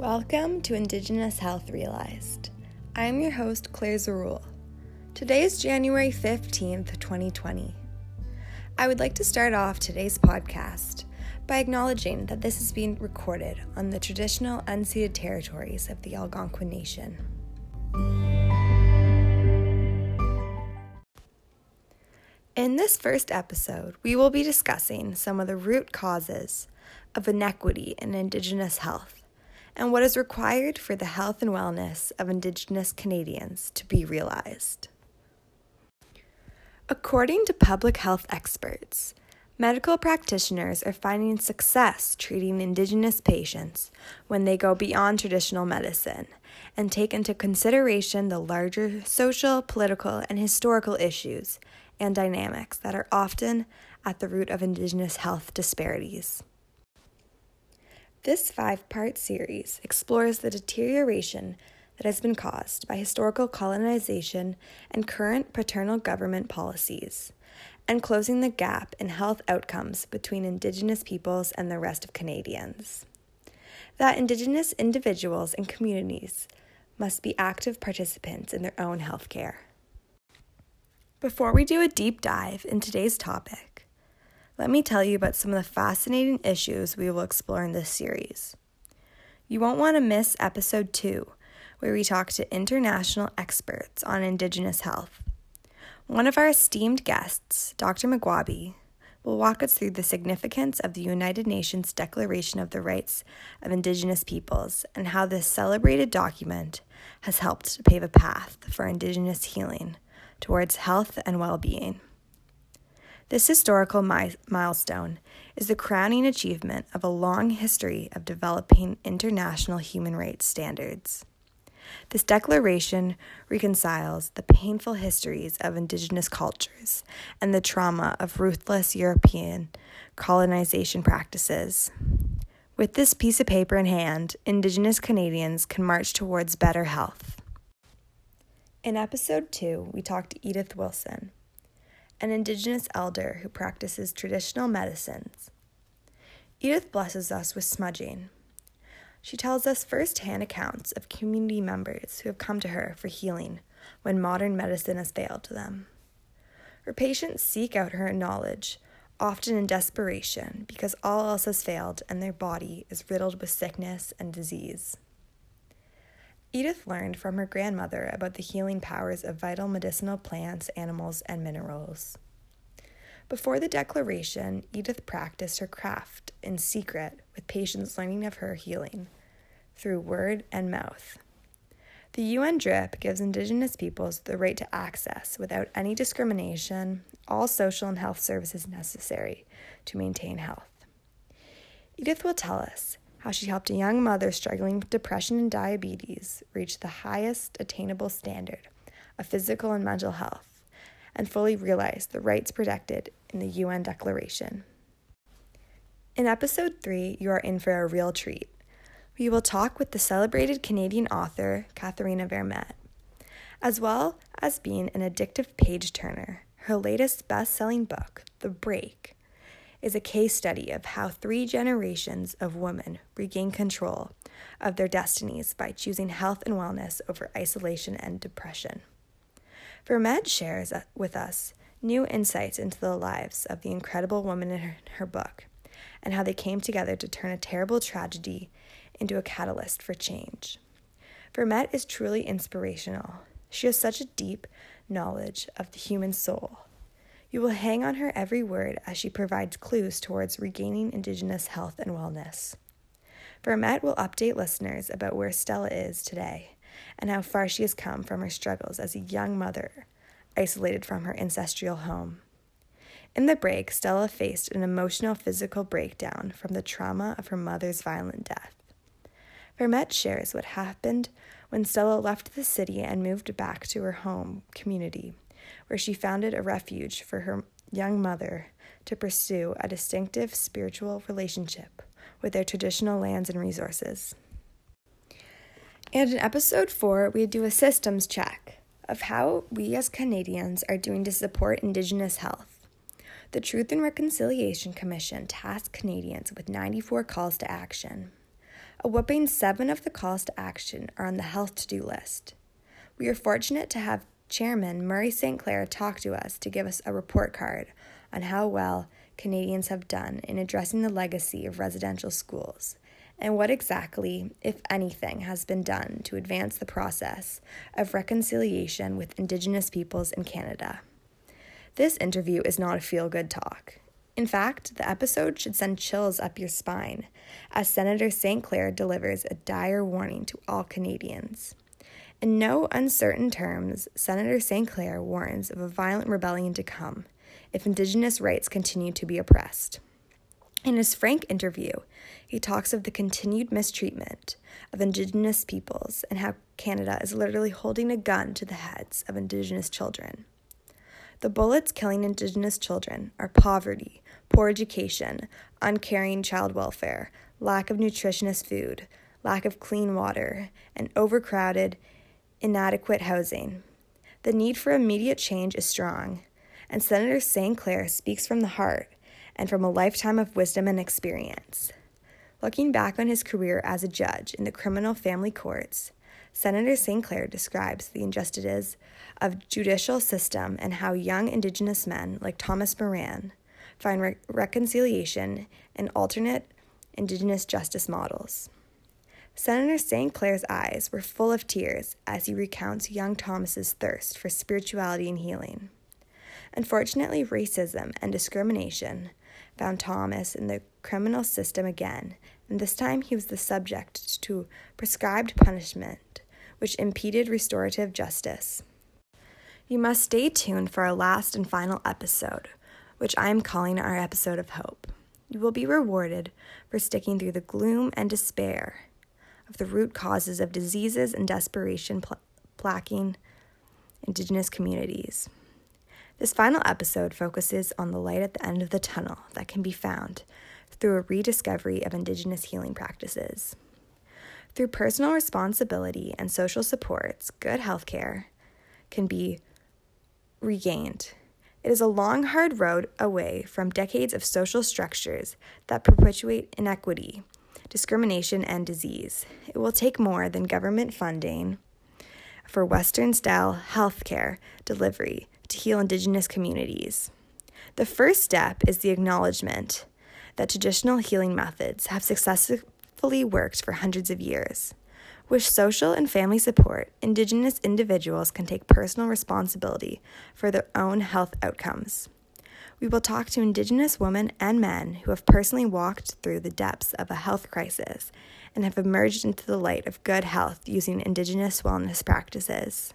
Welcome to Indigenous Health Realized. I'm your host, Claire Zarul. Today is January 15th, 2020. I would like to start off today's podcast by acknowledging that this is being recorded on the traditional unceded territories of the Algonquin Nation. In this first episode, we will be discussing some of the root causes of inequity in Indigenous health and what is required for the health and wellness of Indigenous Canadians to be realized. According to public health experts, medical practitioners are finding success treating Indigenous patients when they go beyond traditional medicine and take into consideration the larger social, political, and historical issues and dynamics that are often at the root of Indigenous health disparities. This five part series explores the deterioration that has been caused by historical colonization and current paternal government policies, and closing the gap in health outcomes between Indigenous peoples and the rest of Canadians. That Indigenous individuals and communities must be active participants in their own healthcare. Before we do a deep dive in today's topic, let me tell you about some of the fascinating issues we will explore in this series. You won't want to miss episode 2, where we talk to international experts on Indigenous health. One of our esteemed guests, Dr. Magwabi, will walk us through the significance of the United Nations Declaration of the Rights of Indigenous Peoples and how this celebrated document has helped to pave a path for Indigenous healing towards health and well being. This historical mi- milestone is the crowning achievement of a long history of developing international human rights standards. This declaration reconciles the painful histories of Indigenous cultures and the trauma of ruthless European colonization practices. With this piece of paper in hand, Indigenous Canadians can march towards better health. In episode 2, we talked to Edith Wilson, an Indigenous elder who practices traditional medicines. Edith blesses us with smudging. She tells us firsthand accounts of community members who have come to her for healing when modern medicine has failed them. Her patients seek out her knowledge, often in desperation, because all else has failed and their body is riddled with sickness and disease. Edith learned from her grandmother about the healing powers of vital medicinal plants, animals, and minerals. Before the declaration, Edith practiced her craft in secret, with patients learning of her healing through word and mouth. The UNDRIP gives Indigenous peoples the right to access, without any discrimination, all social and health services necessary to maintain health. Edith will tell us how she helped a young mother struggling with depression and diabetes reach the highest attainable standard of physical and mental health and fully realize the rights protected in the UN Declaration. In episode 3, you are in for a real treat. We will talk with the celebrated Canadian author Katherena Vermette. As well as being an addictive page turner, her latest best selling book, The Break, is a case study of how three generations of women regain control of their destinies by choosing health and wellness over isolation and depression. Vermette shares uh, with us new insights into the lives of the incredible women in her, her book and how they came together to turn a terrible tragedy into a catalyst for change. Vermette is truly inspirational. She has such a deep knowledge of the human soul you will hang on her every word as she provides clues towards regaining Indigenous health and wellness. Vermette will update listeners about where Stella is today and how far she has come from her struggles as a young mother, isolated from her ancestral home. In the break, Stella faced an emotional physical breakdown from the trauma of her mother's violent death. Vermette shares what happened when Stella left the city and moved back to her home community where she founded a refuge for her young mother to pursue a distinctive spiritual relationship with their traditional lands and resources. And in episode four, we do a systems check of how we as Canadians are doing to support Indigenous health. The Truth and Reconciliation Commission tasked Canadians with 94 calls to action. A whopping seven of the calls to action are on the health to do list. We are fortunate to have Chairman Murray Sinclair talked to us to give us a report card on how well Canadians have done in addressing the legacy of residential schools and what exactly, if anything, has been done to advance the process of reconciliation with Indigenous peoples in Canada. This interview is not a feel good talk. In fact, the episode should send chills up your spine as Senator Sinclair delivers a dire warning to all Canadians. In no uncertain terms, Senator Sinclair warns of a violent rebellion to come if Indigenous rights continue to be oppressed. In his frank interview, he talks of the continued mistreatment of Indigenous peoples and how Canada is literally holding a gun to the heads of Indigenous children. The bullets killing Indigenous children are poverty, poor education, uncaring child welfare, lack of nutritious food, lack of clean water, and overcrowded, inadequate housing. The need for immediate change is strong, and Senator Sinclair speaks from the heart and from a lifetime of wisdom and experience. Looking back on his career as a judge in the criminal family courts, Senator Sinclair describes the injustices of judicial system and how young Indigenous men like Thomas Moran find re- reconciliation in alternate Indigenous justice models. Senator Sinclair's eyes were full of tears as he recounts young Thomas's thirst for spirituality and healing. Unfortunately, racism and discrimination found Thomas in the criminal system again, and this time he was the subject to prescribed punishment, which impeded restorative justice. You must stay tuned for our last and final episode, which I am calling our episode of hope. You will be rewarded for sticking through the gloom and despair of the root causes of diseases and desperation pl- plaguing Indigenous communities. This final episode focuses on the light at the end of the tunnel that can be found through a rediscovery of Indigenous healing practices. Through personal responsibility and social supports, good healthcare can be regained it is a long, hard road away from decades of social structures that perpetuate inequity, discrimination, and disease. It will take more than government funding for Western style healthcare delivery to heal Indigenous communities. The first step is the acknowledgement that traditional healing methods have successfully worked for hundreds of years. With social and family support, Indigenous individuals can take personal responsibility for their own health outcomes. We will talk to Indigenous women and men who have personally walked through the depths of a health crisis and have emerged into the light of good health using Indigenous wellness practices.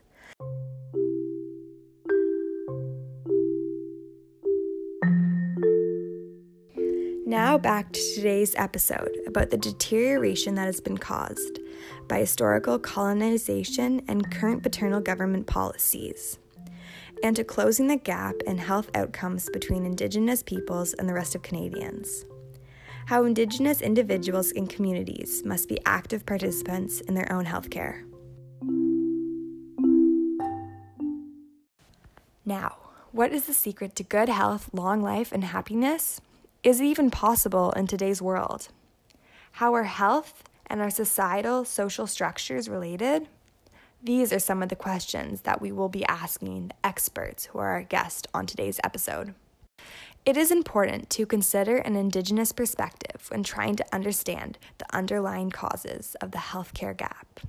Now, back to today's episode about the deterioration that has been caused by historical colonization and current paternal government policies, and to closing the gap in health outcomes between Indigenous peoples and the rest of Canadians. How Indigenous individuals and communities must be active participants in their own healthcare. Now, what is the secret to good health, long life, and happiness? Is it even possible in today's world? How are health and our societal social structures related? These are some of the questions that we will be asking the experts who are our guests on today's episode. It is important to consider an Indigenous perspective when trying to understand the underlying causes of the healthcare gap.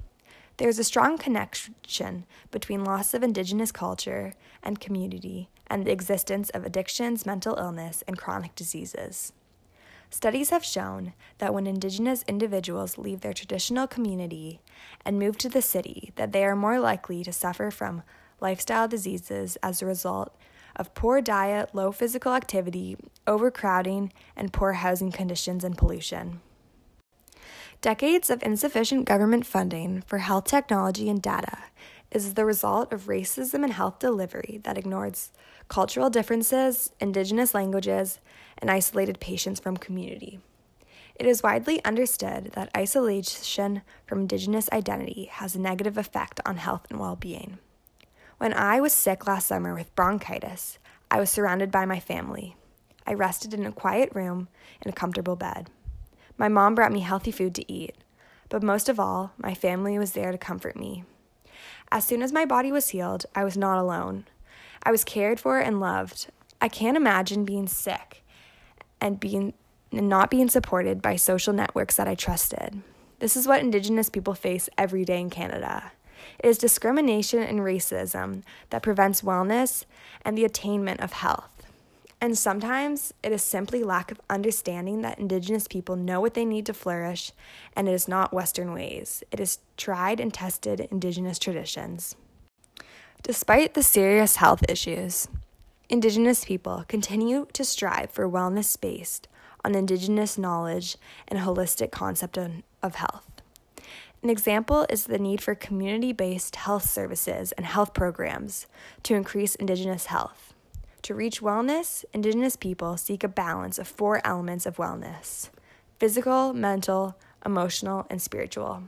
There is a strong connection between loss of Indigenous culture and community and the existence of addictions, mental illness, and chronic diseases. Studies have shown that when indigenous individuals leave their traditional community and move to the city, that they are more likely to suffer from lifestyle diseases as a result of poor diet, low physical activity, overcrowding, and poor housing conditions and pollution. Decades of insufficient government funding for health technology and data is the result of racism in health delivery that ignores cultural differences, indigenous languages, and isolated patients from community. It is widely understood that isolation from indigenous identity has a negative effect on health and well being. When I was sick last summer with bronchitis, I was surrounded by my family. I rested in a quiet room in a comfortable bed. My mom brought me healthy food to eat. but most of all, my family was there to comfort me. As soon as my body was healed, I was not alone. I was cared for and loved. I can't imagine being sick and being and not being supported by social networks that I trusted. This is what Indigenous people face every day in Canada. It is discrimination and racism that prevents wellness and the attainment of health. And sometimes it is simply lack of understanding that Indigenous people know what they need to flourish, and it is not Western ways. It is tried and tested Indigenous traditions. Despite the serious health issues, Indigenous people continue to strive for wellness based on Indigenous knowledge and holistic concept of health. An example is the need for community based health services and health programs to increase Indigenous health. To reach wellness, Indigenous people seek a balance of four elements of wellness physical, mental, emotional, and spiritual.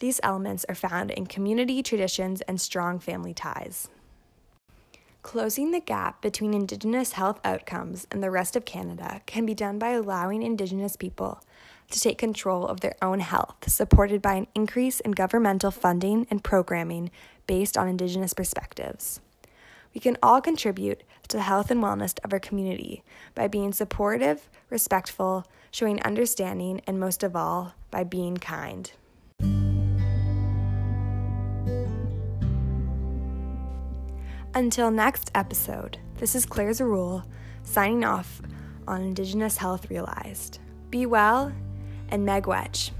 These elements are found in community traditions and strong family ties. Closing the gap between Indigenous health outcomes and the rest of Canada can be done by allowing Indigenous people to take control of their own health, supported by an increase in governmental funding and programming based on Indigenous perspectives. We can all contribute to the health and wellness of our community by being supportive, respectful, showing understanding, and most of all, by being kind. Until next episode, this is Claire Zarul signing off on Indigenous Health Realized. Be well and Miigwech.